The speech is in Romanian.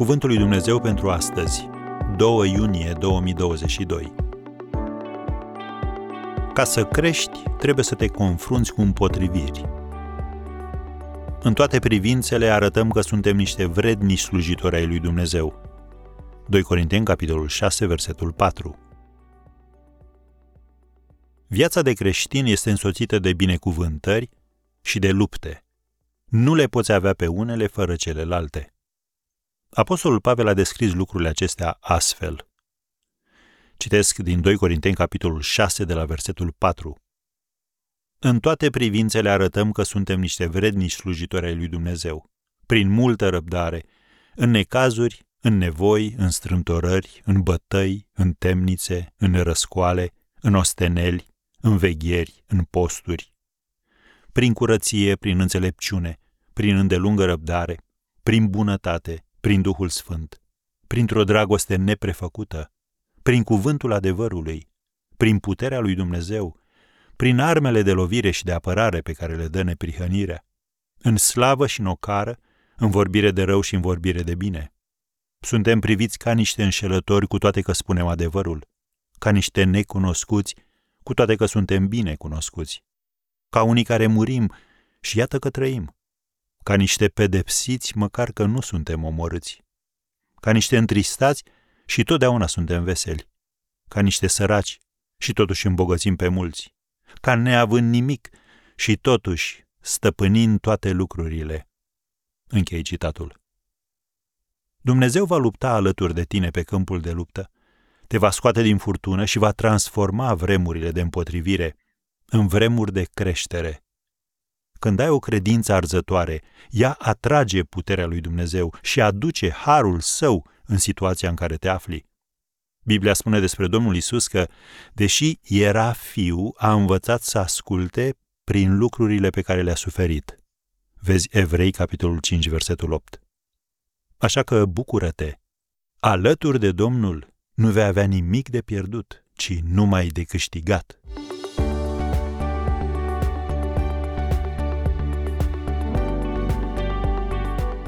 Cuvântul lui Dumnezeu pentru astăzi, 2 iunie 2022. Ca să crești, trebuie să te confrunți cu împotriviri. În toate privințele arătăm că suntem niște vrednici slujitori ai lui Dumnezeu. 2 Corinteni, capitolul 6, versetul 4. Viața de creștin este însoțită de binecuvântări și de lupte. Nu le poți avea pe unele fără celelalte. Apostolul Pavel a descris lucrurile acestea astfel. Citesc din 2 Corinteni, capitolul 6, de la versetul 4. În toate privințele arătăm că suntem niște vrednici slujitori ai lui Dumnezeu, prin multă răbdare, în necazuri, în nevoi, în strâmtorări, în bătăi, în temnițe, în răscoale, în osteneli, în vegheri, în posturi, prin curăție, prin înțelepciune, prin îndelungă răbdare, prin bunătate, prin Duhul Sfânt, printr-o dragoste neprefăcută, prin cuvântul adevărului, prin puterea lui Dumnezeu, prin armele de lovire și de apărare pe care le dă neprihănirea, în slavă și în ocară, în vorbire de rău și în vorbire de bine. Suntem priviți ca niște înșelători cu toate că spunem adevărul, ca niște necunoscuți cu toate că suntem bine cunoscuți, ca unii care murim și iată că trăim, ca niște pedepsiți măcar că nu suntem omorâți, ca niște întristați și totdeauna suntem veseli, ca niște săraci și totuși îmbogățim pe mulți, ca neavând nimic și totuși stăpânind toate lucrurile. Închei citatul. Dumnezeu va lupta alături de tine pe câmpul de luptă, te va scoate din furtună și va transforma vremurile de împotrivire în vremuri de creștere. Când ai o credință arzătoare, ea atrage puterea lui Dumnezeu și aduce harul său în situația în care te afli. Biblia spune despre Domnul Isus că, deși era fiu, a învățat să asculte prin lucrurile pe care le-a suferit. Vezi Evrei, capitolul 5, versetul 8. Așa că bucură-te! Alături de Domnul nu vei avea nimic de pierdut, ci numai de câștigat.